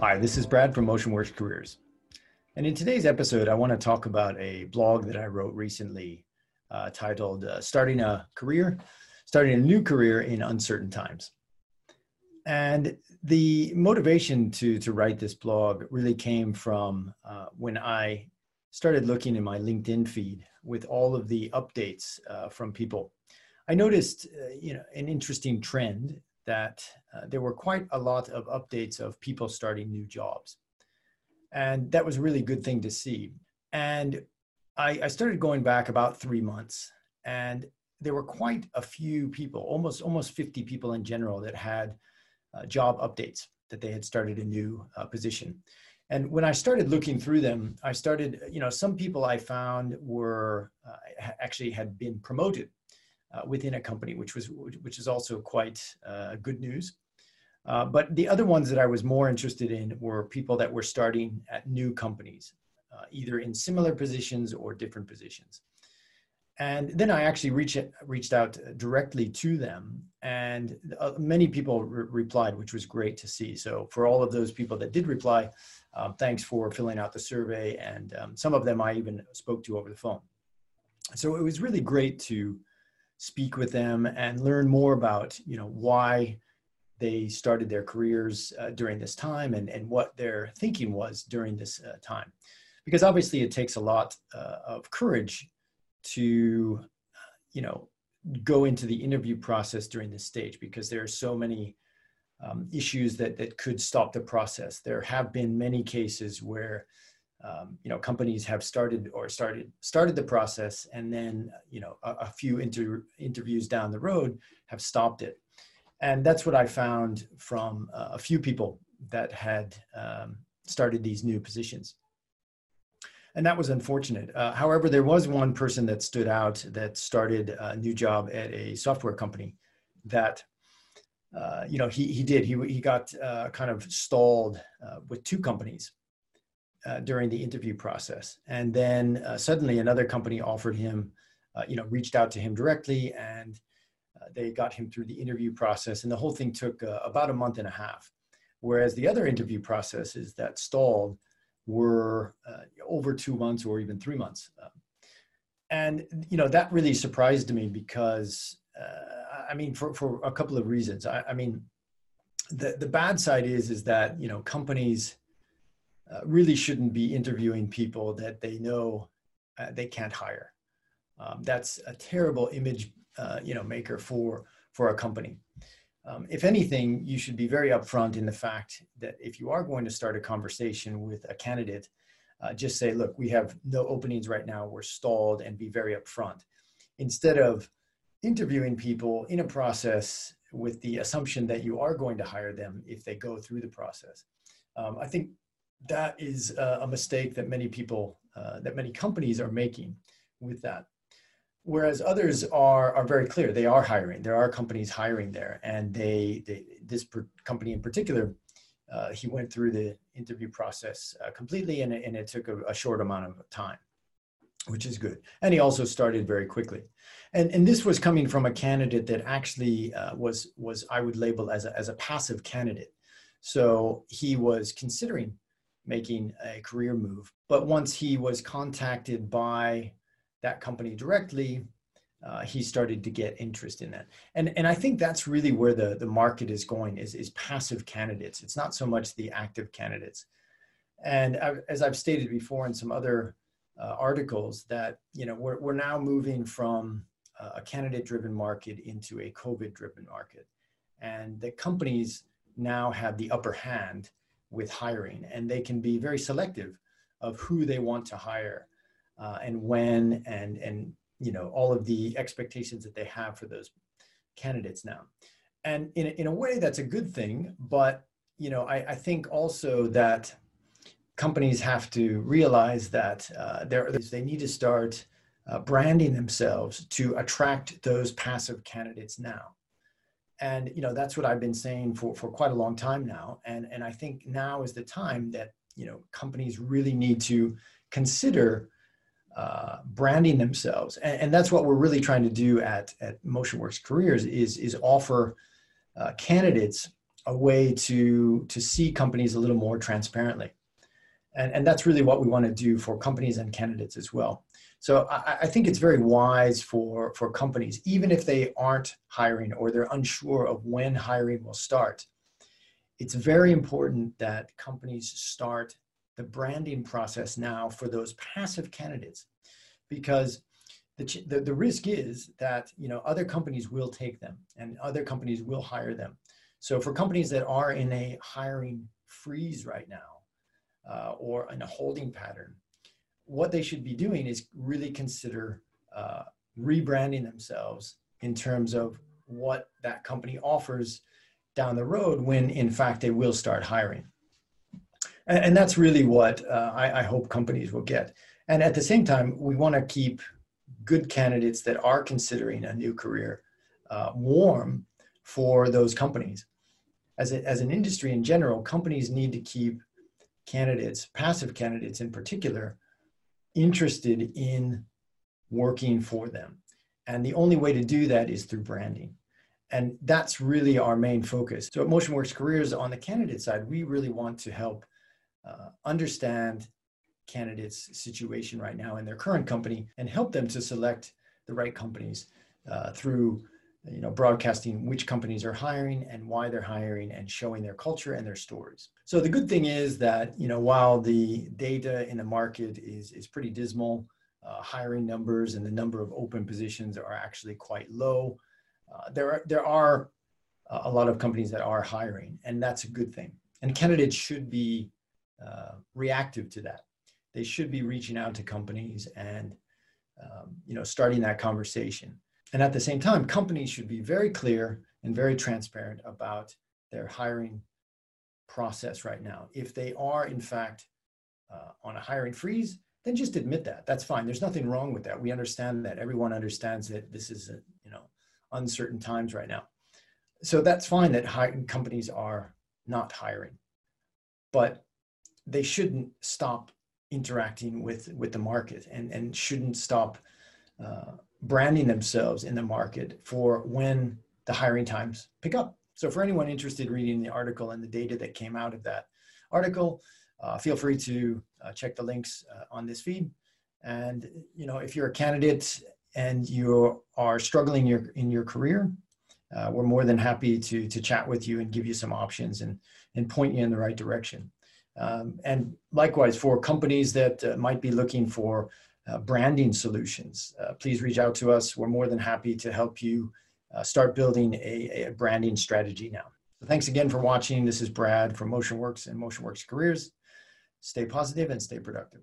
Hi, this is Brad from MotionWorks Careers. And in today's episode, I want to talk about a blog that I wrote recently uh, titled uh, Starting a Career, Starting a New Career in Uncertain Times. And the motivation to, to write this blog really came from uh, when I started looking in my LinkedIn feed with all of the updates uh, from people. I noticed uh, you know, an interesting trend that uh, there were quite a lot of updates of people starting new jobs. And that was a really good thing to see. And I, I started going back about three months, and there were quite a few people, almost almost 50 people in general, that had uh, job updates that they had started a new uh, position. And when I started looking through them, I started, you know, some people I found were uh, actually had been promoted uh, within a company, which was which is also quite uh, good news. Uh, but the other ones that I was more interested in were people that were starting at new companies, uh, either in similar positions or different positions. And then I actually reached reached out directly to them, and uh, many people re- replied, which was great to see. So for all of those people that did reply, um, thanks for filling out the survey, and um, some of them I even spoke to over the phone. So it was really great to speak with them and learn more about you know why they started their careers uh, during this time and, and what their thinking was during this uh, time. Because obviously it takes a lot uh, of courage to you know go into the interview process during this stage because there are so many um, issues that, that could stop the process. There have been many cases where um, you know companies have started or started started the process and then you know a, a few inter- interviews down the road have stopped it. And that's what i found from uh, a few people that had um, started these new positions. And that was unfortunate. Uh, however there was one person that stood out that started a new job at a software company that uh, you know he, he did. He, he got uh, kind of stalled uh, with two companies uh, during the interview process. And then uh, suddenly another company offered him, uh, you know, reached out to him directly and uh, they got him through the interview process. And the whole thing took uh, about a month and a half. Whereas the other interview processes that stalled were uh, over two months or even three months. and, you know, that really surprised me because, I mean, for, for a couple of reasons. I, I mean, the, the bad side is, is that, you know, companies, uh, really shouldn't be interviewing people that they know uh, they can't hire. Um, that's a terrible image, uh, you know, maker for for a company. Um, if anything, you should be very upfront in the fact that if you are going to start a conversation with a candidate, uh, just say, "Look, we have no openings right now. We're stalled," and be very upfront, instead of interviewing people in a process with the assumption that you are going to hire them if they go through the process. Um, I think that is a mistake that many people, uh, that many companies are making with that. Whereas others are, are very clear, they are hiring. There are companies hiring there, and they, they this per, company in particular, uh, he went through the interview process uh, completely, and, and it took a, a short amount of time which is good. And he also started very quickly. And, and this was coming from a candidate that actually uh, was, was, I would label as a, as a passive candidate. So he was considering making a career move. But once he was contacted by that company directly, uh, he started to get interest in that. And, and I think that's really where the, the market is going is, is passive candidates. It's not so much the active candidates. And I, as I've stated before in some other uh, articles that, you know, we're, we're now moving from uh, a candidate driven market into a COVID driven market. And the companies now have the upper hand with hiring and they can be very selective of who they want to hire uh, and when and and you know all of the expectations that they have for those candidates now. And in, in a way that's a good thing but you know i, I think also that companies have to realize that uh, they need to start uh, branding themselves to attract those passive candidates now and you know that's what i've been saying for for quite a long time now. And and i think now is the time that you know companies really need to consider uh, branding themselves. And, and, that's what we're really trying to do at at motionworks careers is is offer uh, candidates a way to to see companies a little more transparently and, and that's really what we want to do for companies and candidates as well. So I, I, think it's very wise for for companies even if they aren't hiring or they're unsure of when hiring will start it's very important that companies start the branding process now for those passive candidates. Because the, the, the risk is that you know other companies will take them and other companies will hire them. So for companies that are in a hiring freeze right now uh, or in a holding pattern, what they should be doing is really consider uh, rebranding themselves in terms of what that company offers down the road when in fact they will start hiring. And, and that's really what uh, I, I hope companies will get. And at the same time, we want to keep good candidates that are considering a new career uh, warm for those companies. As, a, as an industry in general, companies need to keep candidates, passive candidates in particular, interested in working for them. And the only way to do that is through branding. And that's really our main focus. So at MotionWorks Careers, on the candidate side, we really want to help uh, understand candidates' situation right now in their current company and help them to select the right companies uh, through you know broadcasting which companies are hiring and why they're hiring and showing their culture and their stories. So the good thing is that you know while the data in the market is is pretty dismal uh, hiring numbers and the number of open positions are actually quite low uh, there are there are a lot of companies that are hiring and that's a good thing. And candidates should be uh, reactive to that. They should be reaching out to companies and um, you know starting that conversation and at the same time, companies should be very clear and very transparent about their hiring process right now. If they are, in fact, uh, on a hiring freeze, then just admit that. That's fine. There's nothing wrong with that. We understand that. Everyone understands that this is, a, you know, uncertain times right now. So that's fine that companies are not hiring, but they shouldn't stop interacting with with the market and and shouldn't stop uh, branding themselves in the market for when the hiring times pick up. So for anyone interested in reading the article and the data that came out of that article, uh, feel free to uh, check the links uh, on this feed. And you know, if you're a candidate and you are struggling your, in your career, uh, we're more than happy to to chat with you and give you some options and and point you in the right direction. Um, and likewise, for companies that uh, might be looking for uh, branding solutions, uh, please reach out to us. We're more than happy to help you uh, start building a, a branding strategy now. So thanks again for watching. This is Brad from MotionWorks and MotionWorks Careers. Stay positive and stay productive.